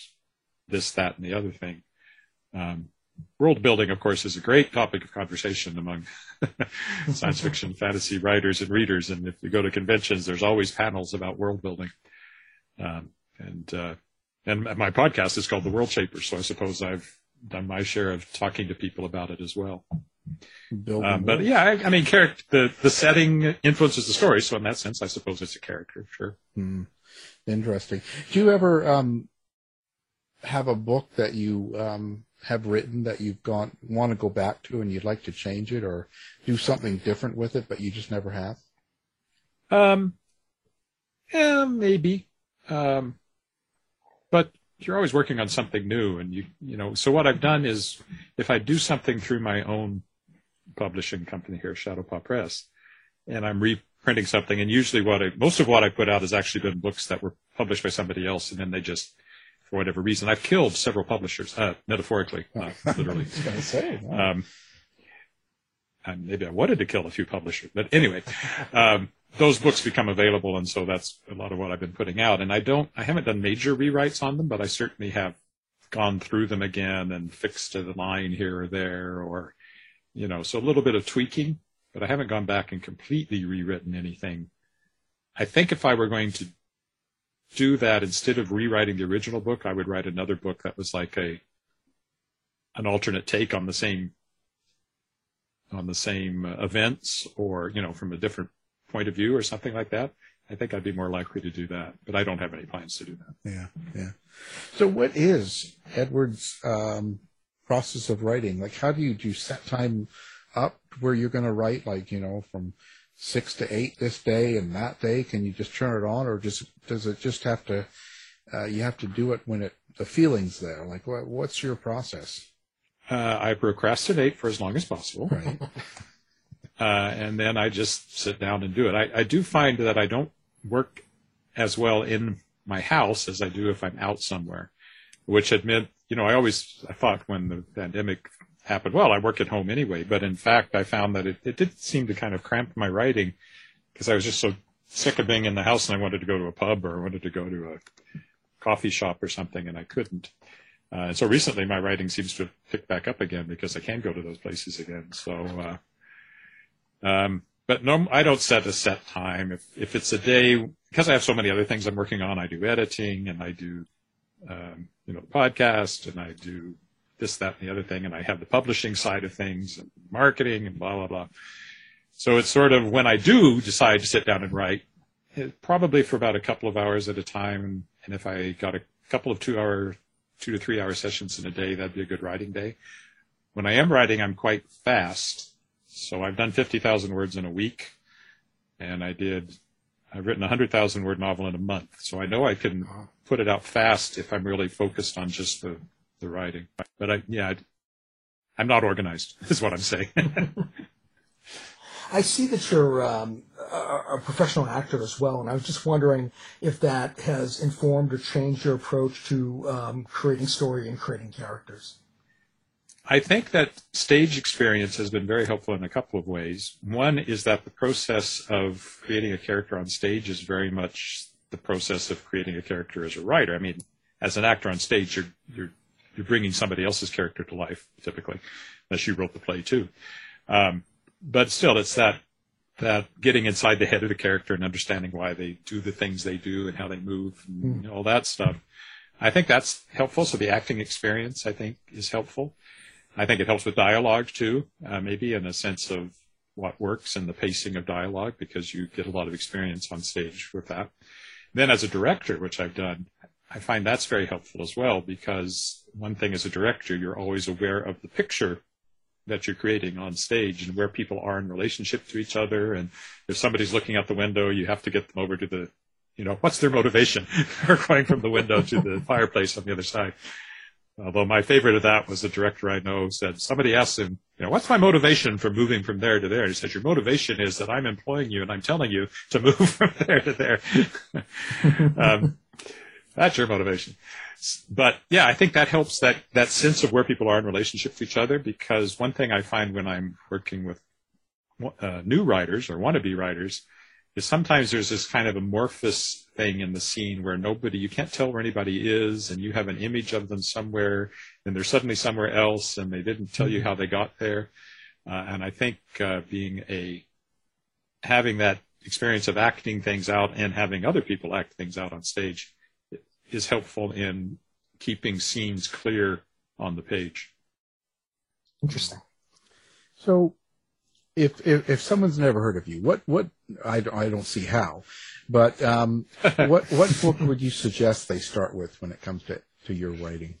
this, that, and the other thing? Um, world building, of course, is a great topic of conversation among (laughs) science fiction, (laughs) fantasy writers and readers. And if you go to conventions, there's always panels about world building. Um, and uh, and my podcast is called The World Shapers, so I suppose I've done my share of talking to people about it as well. Um, but yeah, I, I mean, character the the setting influences the story, so in that sense, I suppose it's a character. Sure. Hmm. Interesting. Do you ever um, have a book that you um, have written that you've gone want to go back to and you'd like to change it or do something different with it, but you just never have? Um, yeah, maybe. Um, but you're always working on something new, and you you know. So what I've done is, if I do something through my own publishing company here, Shadow Shadowpaw Press, and I'm reprinting something, and usually what I most of what I put out has actually been books that were published by somebody else, and then they just for whatever reason, I've killed several publishers, uh, metaphorically, not literally. (laughs) I was going to say. wow. Um, and maybe I wanted to kill a few publishers, but anyway, um, those books become available, and so that's a lot of what I've been putting out. And I don't, I haven't done major rewrites on them, but I certainly have gone through them again and fixed a line here or there, or you know, so a little bit of tweaking. But I haven't gone back and completely rewritten anything. I think if I were going to do that instead of rewriting the original book, I would write another book that was like a an alternate take on the same on the same uh, events or you know from a different point of view or something like that i think i'd be more likely to do that but i don't have any plans to do that Yeah, yeah. So, what is Edward's um, process of writing? Like, how do you do you set time up where you're going to write? Like, you know, from six to eight this day and that day. Can you just turn it on, or just does it just have to? Uh, you have to do it when it the feeling's there. Like, what, what's your process? uh, i procrastinate for as long as possible Right. (laughs) uh, and then i just sit down and do it I, I do find that i don't work as well in my house as i do if i'm out somewhere which had meant you know i always i thought when the pandemic happened well i work at home anyway but in fact i found that it, it did seem to kind of cramp my writing because i was just so sick of being in the house and i wanted to go to a pub or i wanted to go to a coffee shop or something and i couldn't uh, and so recently my writing seems to have picked back up again because i can go to those places again so uh, um, but no, I don't set a set time. If if it's a day, because I have so many other things I'm working on, I do editing and I do, um, you know, the podcast and I do this, that, and the other thing, and I have the publishing side of things and marketing and blah blah blah. So it's sort of when I do decide to sit down and write, it, probably for about a couple of hours at a time, and if I got a couple of two hour, two to three hour sessions in a day, that'd be a good writing day. When I am writing, I'm quite fast. So I've done 50,000 words in a week and I did, I've written a 100,000 word novel in a month. So I know I can put it out fast if I'm really focused on just the, the writing. But I, yeah, I, I'm not organized (laughs) is what I'm saying. (laughs) I see that you're um, a, a professional actor as well, and I was just wondering if that has informed or changed your approach to um, creating story and creating characters. I think that stage experience has been very helpful in a couple of ways. One is that the process of creating a character on stage is very much the process of creating a character as a writer. I mean, as an actor on stage, you're you're you're bringing somebody else's character to life typically, unless you wrote the play too. Um, but still, it's that that getting inside the head of the character and understanding why they do the things they do and how they move and know, all that stuff. I think that's helpful. So the acting experience, I think, is helpful. I think it helps with dialogue too, uh, maybe in a sense of what works and the pacing of dialogue because you get a lot of experience on stage with that. Then as a director, which I've done, I find that's very helpful as well because one thing as a director, you're always aware of the picture that you're creating on stage and where people are in relationship to each other. And if somebody's looking out the window, you have to get them over to the you know, what's their motivation (laughs) for going from the window to the fireplace on the other side? Although my favorite of that was a director I know said, somebody asked him, you know, what's my motivation for moving from there to there? And he said, your motivation is that I'm employing you and I'm telling you to (laughs) move from there to there. (laughs) um, that's your motivation. But yeah, I think that helps that, that sense of where people are in relationship to each other because one thing I find when I'm working with uh, new writers or wannabe writers is sometimes there's this kind of amorphous thing in the scene where nobody, you can't tell where anybody is and you have an image of them somewhere and they're suddenly somewhere else and they didn't tell you how they got there. Uh, and I think uh, being a, having that experience of acting things out and having other people act things out on stage is helpful in keeping scenes clear on the page. Interesting. So, if, if if someone's never heard of you, what what I, I don't see how, but um, (laughs) what what book would you suggest they start with when it comes to to your writing?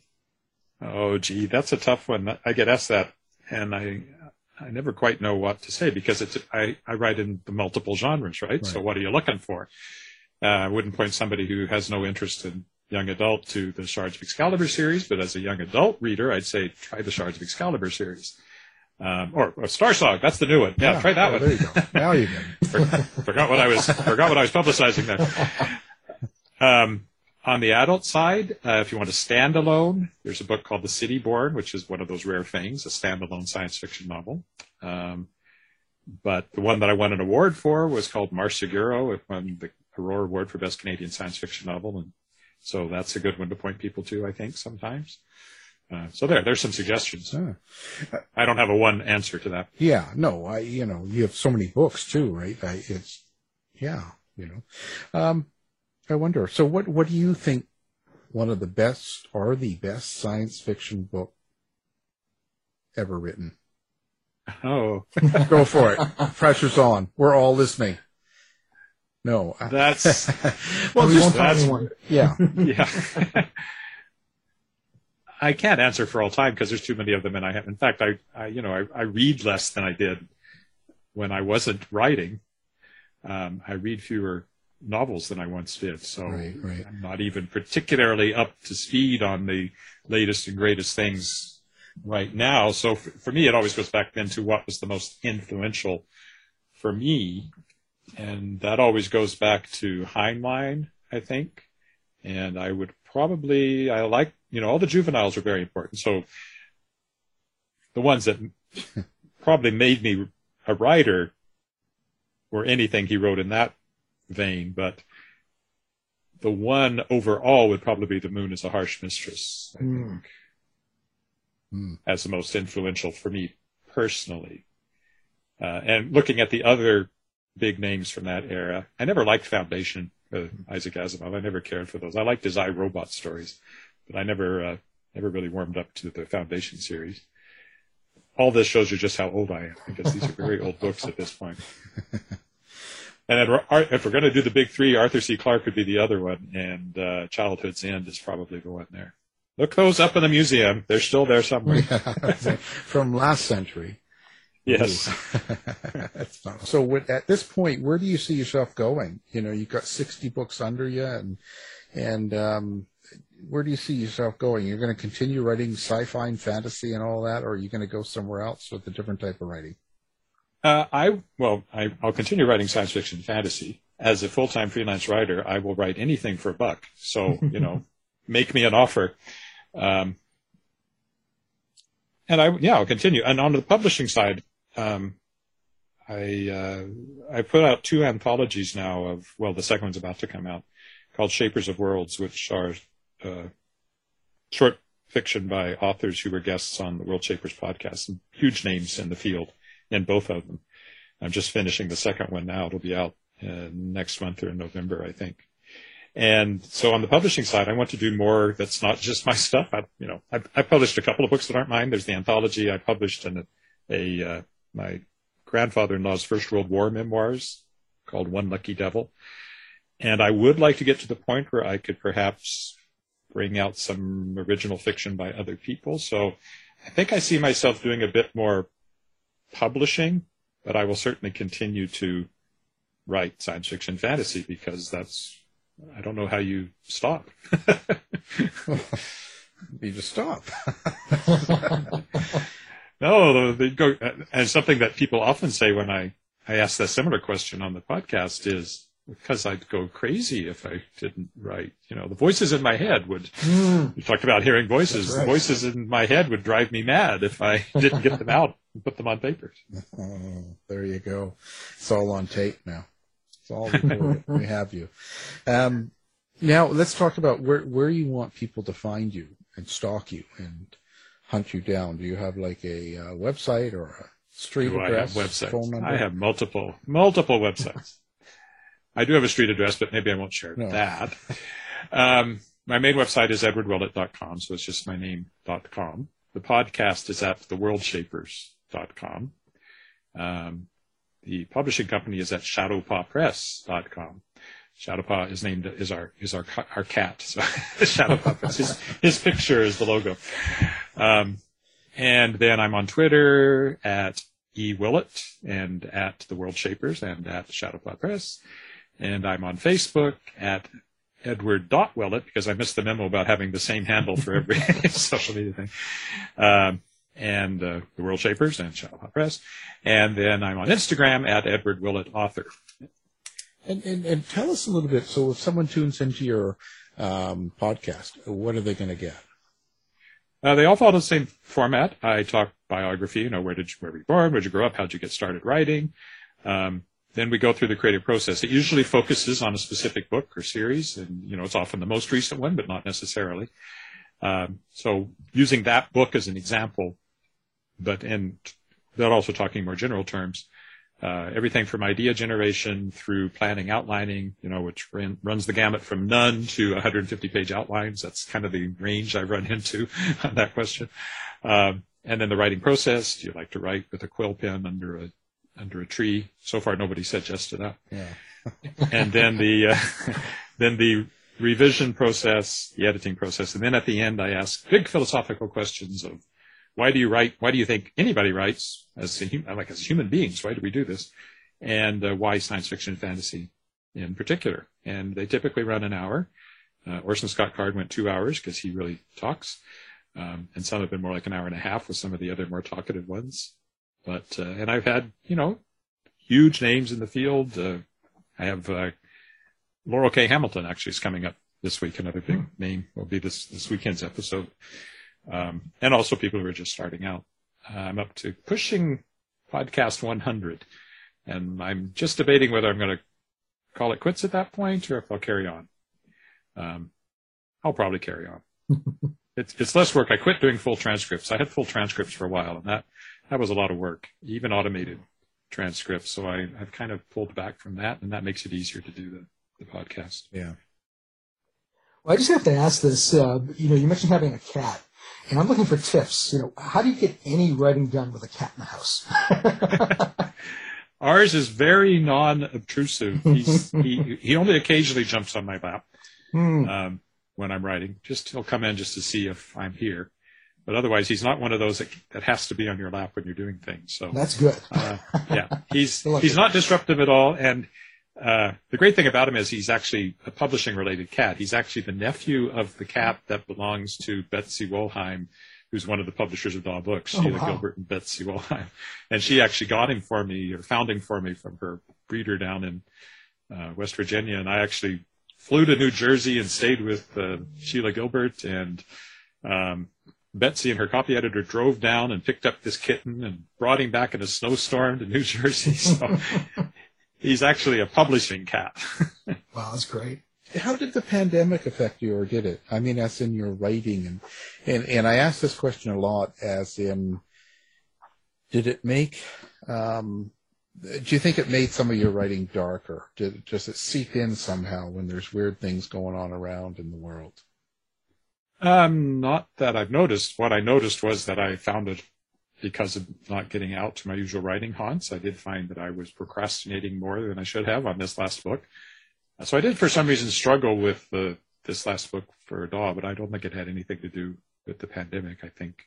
Oh, gee, that's a tough one. I get asked that, and I I never quite know what to say because it's I I write in the multiple genres, right? right. So what are you looking for? Uh, I wouldn't point somebody who has no interest in young adult to the Shards of Excalibur series, but as a young adult reader, I'd say try the Shards of Excalibur series. Um, or, or Star Song, that's the new one. Yeah, yeah try that oh, one. There you go. (laughs) Now you go. forgot what I was forgot what I was publicizing there. Um, on the adult side, uh, if you want to stand alone, there's a book called The City Born, which is one of those rare things, a standalone science fiction novel. Um, but the one that I won an award for was called Marseguro. It won the Aurora Award for Best Canadian Science Fiction Novel, and so that's a good one to point people to, I think, sometimes. Uh, so there, there's some suggestions. I don't have a one answer to that. Yeah, no, I, you know, you have so many books too, right? I, it's, yeah, you know, um, I wonder. So what, what do you think one of the best or the best science fiction book ever written? Oh, (laughs) go for it. Pressure's on. We're all listening. No, that's (laughs) well, just that's. Yeah, (laughs) yeah. I can't answer for all time because there's too many of them, and I have. In fact, I, I you know, I, I read less than I did when I wasn't writing. Um, I read fewer novels than I once did, so right, right. I'm not even particularly up to speed on the latest and greatest things right now. So for, for me, it always goes back then to what was the most influential for me and that always goes back to Heinlein, I think. And I would probably, I like, you know, all the juveniles are very important. So the ones that (laughs) probably made me a writer were anything he wrote in that vein, but the one overall would probably be The Moon is a Harsh Mistress, I mm. think, mm. as the most influential for me personally. Uh, and looking at the other big names from that era. I never liked Foundation, uh, Isaac Asimov. I never cared for those. I liked his I Robot stories, but I never uh, never really warmed up to the Foundation series. All this shows you just how old I am because these are very old books at this point. (laughs) And if we're going to do the big three, Arthur C. Clarke would be the other one, and uh, Childhood's End is probably the one there. Look those up in the museum; they're still there somewhere. (laughs) From last century. Yes. (laughs) so at this point, where do you see yourself going? You know, you've got 60 books under you and, and, um, where do you see yourself going? You're going to continue writing sci-fi and fantasy and all that, or are you going to go somewhere else with a different type of writing? Uh, I, well, I, I'll continue writing science fiction fantasy. As a full-time freelance writer, I will write anything for a buck. So, you know, (laughs) make me an offer. Um, and I, yeah, I'll continue. And on the publishing side, um, I uh, I put out two anthologies now of well the second one's about to come out called Shapers of Worlds, which are uh, short fiction by authors who were guests on the World Shapers podcast and huge names in the field in both of them. I'm just finishing the second one now. It'll be out uh, next month or in November, I think. And so on the publishing side, I want to do more that's not just my stuff. I, you know, I, I published a couple of books that aren't mine. There's the anthology I published in a, a uh, my grandfather-in-law's First World War memoirs called One Lucky Devil. And I would like to get to the point where I could perhaps bring out some original fiction by other people. So I think I see myself doing a bit more publishing, but I will certainly continue to write science fiction fantasy because that's I don't know how you stop. (laughs) you just stop. (laughs) (laughs) no, the, the go, and something that people often say when I, I ask that similar question on the podcast is because I'd go crazy if I didn't write. You know, the voices in my head would, Mm. you talked about hearing voices. Right. The voices in my head would drive me mad if I (laughs) didn't get them out and put them on paper. Oh, (laughs) there you go. It's all on tape now. It's all recorded. (laughs) we have you. Um, now let's talk about where where you want people to find you and stalk you and hunt you down. Do you have like a uh, website or a street Do I have address, websites? phone number? I have multiple, multiple websites. I do have a street address, but maybe I won't share No. that. Um, my main website is edwardwillett.com, so it's just my name.com. The podcast is at theworldshapers.com. Um, the publishing company is at shadowpawpress.com. Shadowpaw is named is our is our our cat. So (laughs) Shadowpaw Press. His, his picture is the logo. Um, and then I'm on Twitter at E Willett and at the World Shapers and at Shadowpaw Press. And I'm on Facebook at Edward Willett because I missed the memo about having the same handle for every (laughs) (laughs) social media thing. Um, and uh, the World Shapers and Shadowpaw Press. And then I'm on Instagram at Edward Willett Author. And, and and tell us a little bit. So if someone tunes into your um, podcast, what are they going to get? Uh, they all follow the same format. I talk biography, you know, where did you, where were you born? Where did you grow up? How'd you get started writing? Um, then we go through the creative process. It usually focuses on a specific book or series, and you know, it's often the most recent one, but not necessarily. Um, so using that book as an example, but and but also talking more general terms, uh, everything from idea generation through planning, outlining, you know, which ran, runs the gamut from none to 150 page outlines. That's kind of the range I run (laughs) into on that question. Um, and then the writing process. Do you like to write with a quill pen under a under a tree? So far, nobody said yes to that. Yeah. (laughs) and then the uh, (laughs) then the revision process, the editing process, and then at the end, I ask big philosophical questions of why do you write? Why do you think anybody writes as a, hum- like as human beings? Why do we do this? And uh, why science fiction and fantasy in particular? And they typically run an hour. Uh, Orson Scott Card went two hours because he really talks, um, and some have been more like an hour and a half with some of the other more talkative ones. But uh, and I've had you know huge names in the field. Uh, I have uh, Laurell K. Hamilton actually is coming up this week. Another big name will be this this weekend's episode um, and also people who are just starting out. Uh, I'm up to pushing podcast 100, and I'm just debating whether I'm going to call it quits at that point or if I'll carry on. Um, I'll probably carry on. (laughs) it's it's less work. I quit doing full transcripts. I had full transcripts for a while, and that that was a lot of work, even automated transcripts. So I, I've kind of pulled back from that, and that makes it easier to do the, the podcast. Yeah. Well, I just have to ask this. Uh, you know, you mentioned having a cat, and I'm looking for tips. You know, how do you get any writing done with a cat in the house? (laughs) Ours is very non-obtrusive. He's, he he only occasionally jumps on my lap Hmm. um, when I'm writing. Just he'll come in just to see if I'm here, but otherwise he's not one of those that, that has to be on your lap when you're doing things. So That's good. uh, yeah, (laughs) he's he's not disruptive at all. And uh, the great thing about him is he's actually a publishing related cat. He's actually the nephew of the cat that belongs to Betsy Wollheim, who's one of the publishers of Daw Books, Oh, Sheila wow. Gilbert and Betsy Wollheim. And she actually got him for me or found him for me from her breeder down in uh, West Virginia. And I actually flew to New Jersey and stayed with uh, Sheila Gilbert and um, Betsy and her copy editor drove down and picked up this kitten and brought him back in a snowstorm to New (laughs) Jersey. So he's actually a publishing cat. (laughs) Wow, that's great. How did the pandemic affect you, or did it? I mean, as in your writing, and and and I ask this question a lot, as in, did it make? Um, do you think it made some of your writing darker? Did, does it seep in somehow when there's weird things going on around in the world? Um, not that I've noticed. What I noticed was that I found it because of not getting out to my usual writing haunts. I did find that I was procrastinating more than I should have on this last book. So I did, for some reason, struggle with the, this last book for a Daw, but I don't think it had anything to do with the pandemic. I think,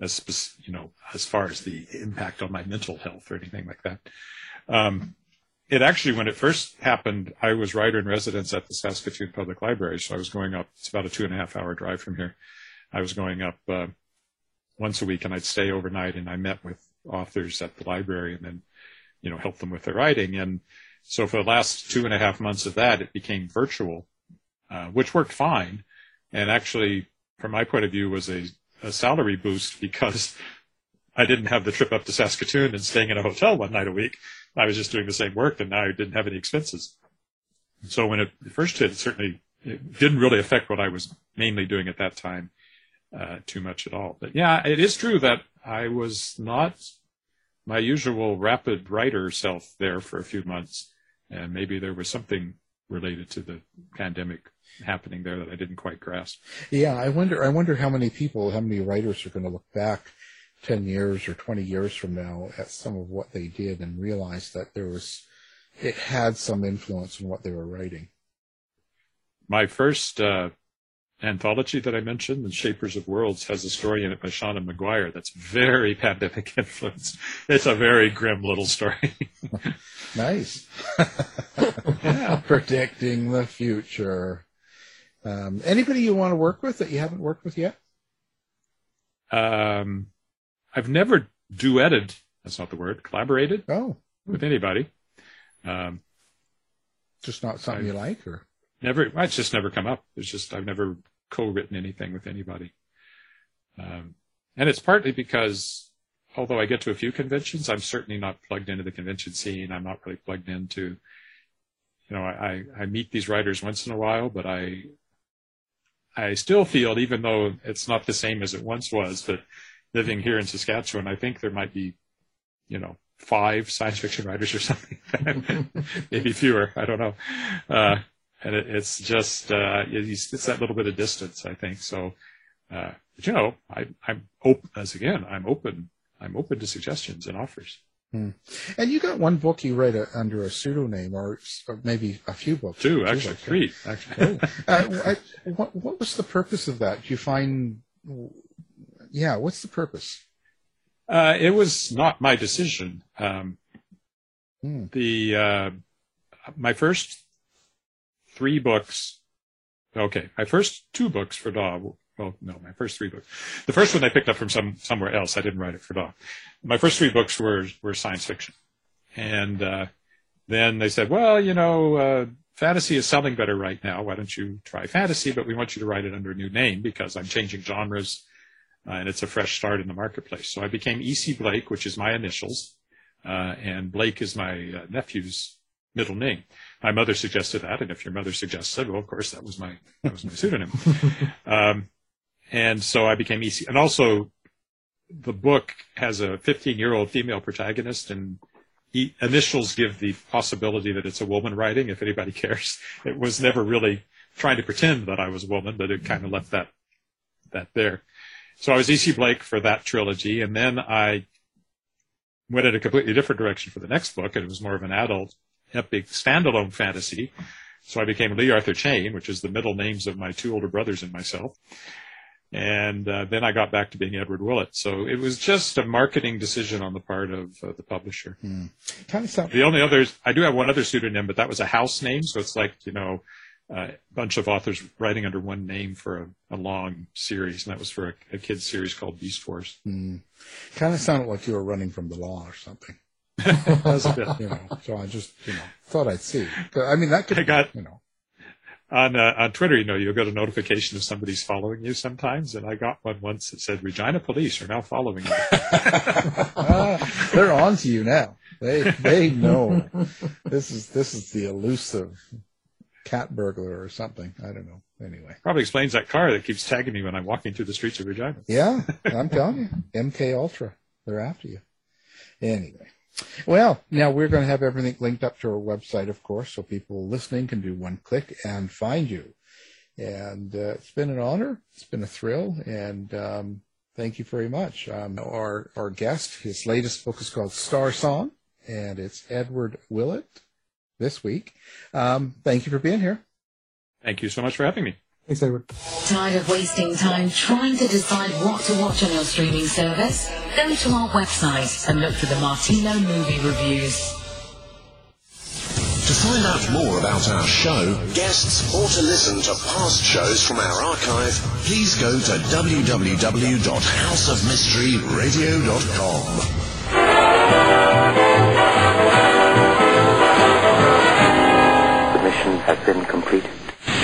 as you know, as far as the impact on my mental health or anything like that. Um, it actually, when it first happened, I was writer in residence at the Saskatoon Public Library. So I was going up, it's about a two and a half hour drive from here. I was going up uh, once a week and I'd stay overnight and I met with authors at the library and then, you know, help them with their writing. And so for the last two and a half months of that, it became virtual, uh, which worked fine. And actually, from my point of view, was a, a salary boost (laughs) because I didn't have the trip up to Saskatoon and staying in a hotel one night a week. I was just doing the same work and now I didn't have any expenses. So when it first hit, it certainly it didn't really affect what I was mainly doing at that time uh, too much at all. But yeah, it is true that I was not my usual rapid writer self there for a few months, and maybe there was something related to the pandemic happening there that I didn't quite grasp. Yeah, I wonder. I wonder how many people, how many writers are going to look back ten years or twenty years from now at some of what they did and realize that there was, it had some influence in what they were writing. My first uh, anthology that I mentioned, The Shapers of Worlds, has a story in it by Seanan McGuire that's very (laughs) pandemic influenced. It's a very grim little story. (laughs) nice. (laughs) yeah. Predicting the future. Um, anybody you want to work with that you haven't worked with yet? Um, I've never duetted. That's not the word. Collaborated. Oh, with anybody. Um, just not something I've, you like, or never. It's just never come up. It's just I've never co-written anything with anybody. Um, and it's partly because although I get to a few conventions, I'm certainly not plugged into the convention scene. I'm not really plugged into, you know, I, I meet these writers once in a while, but I, I still feel, even though it's not the same as it once was, that living here in Saskatchewan, I think there might be, you know, five science fiction writers or (laughs) something, (laughs) maybe fewer. I don't know. Uh, and it, it's just uh, it's, it's that little bit of distance, I think. So, uh, but you know, I, I'm open as again. I'm open. I'm open to suggestions and offers. Hmm. And you got one book you read a, under a pseudonym, or, or, maybe a few books. Two, actually, three. Actually, oh. (laughs) uh, I, what, what was the purpose of that? Do you find? Yeah, what's the purpose? Uh, it was not my decision. Um, hmm. The uh, my first three books. Okay, my first two books for Daw. Well, no, my first three books. The first one I picked up from some somewhere else. I didn't write it for Daw. My first three books were were science fiction, and uh, then they said, well, you know, uh, fantasy is selling better right now. Why don't you try fantasy? But we want you to write it under a new name because I'm changing genres, uh, and it's a fresh start in the marketplace. So I became E.C. Blake, which is my initials, uh, and Blake is my uh, nephew's middle name. My mother suggested that, and if your mother suggests it, well, of course, that was my that was my pseudonym. (laughs) um, and so I became EC. And also, the book has a 15 year old female protagonist, and e- initials give the possibility that it's a woman writing. If anybody (laughs) cares, it was never really trying to pretend that I was a woman, but it kind of left that that there. So I was EC Blake for that trilogy, and then I went in a completely different direction for the next book, and it was more of an adult epic standalone fantasy. So I became Lee Arthur Chane, which is the middle names of my two older brothers and myself. And uh, then I got back to being Edward Willett. So it was just a marketing decision on the part of uh, the publisher. Hmm. Kind of sound- the only others, I do have one other pseudonym, but that was a house name. So it's like, you know, a bunch of authors writing under one name for a, a long series. And that was for a, a kid's series called Beast Force. Hmm. Kind of sounded like you were running from the law or something. (laughs) That's a bit. You know, so I just, you know, thought I'd see. I mean, that could, I got, you know. On, uh, on Twitter, you know, you'll get a notification if somebody's following you sometimes, and I got one once that said Regina Police are now following you. (laughs) they're on to you now. They they know this is this is the elusive cat burglar or something. I don't know. Anyway, probably explains that car that keeps tagging me when I'm walking through the streets of Regina. Yeah, I'm (laughs) telling you, MK Ultra, they're after you. Anyway, well, now we're going to have everything linked up to our website, of course, so people listening can do one click and find you. And uh, it's been an honor. It's been a thrill, and um, thank you very much. Um, our our guest, his latest book is called Star Song, and it's Edward Willett this week. Um, thank you for being here. Thank you so much for having me. Thanks, Edward. Tired of wasting time trying to decide what to watch on your streaming service? Go to our website and look for the Martino movie reviews. To find out more about our show, guests, or to listen to past shows from our archive, please go to www.houseofmysteryradio.com. has been completed.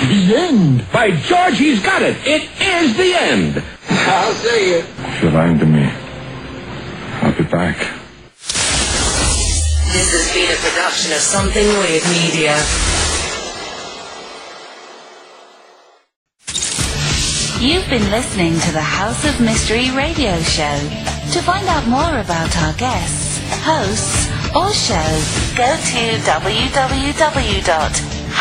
The end. By George, he's got it. It is the end. I'll say it. If you're lying to me, I'll be back. This has been a production of Something Weird Media. You've been listening to the House of Mystery radio show. To find out more about our guests, hosts, or shows, go to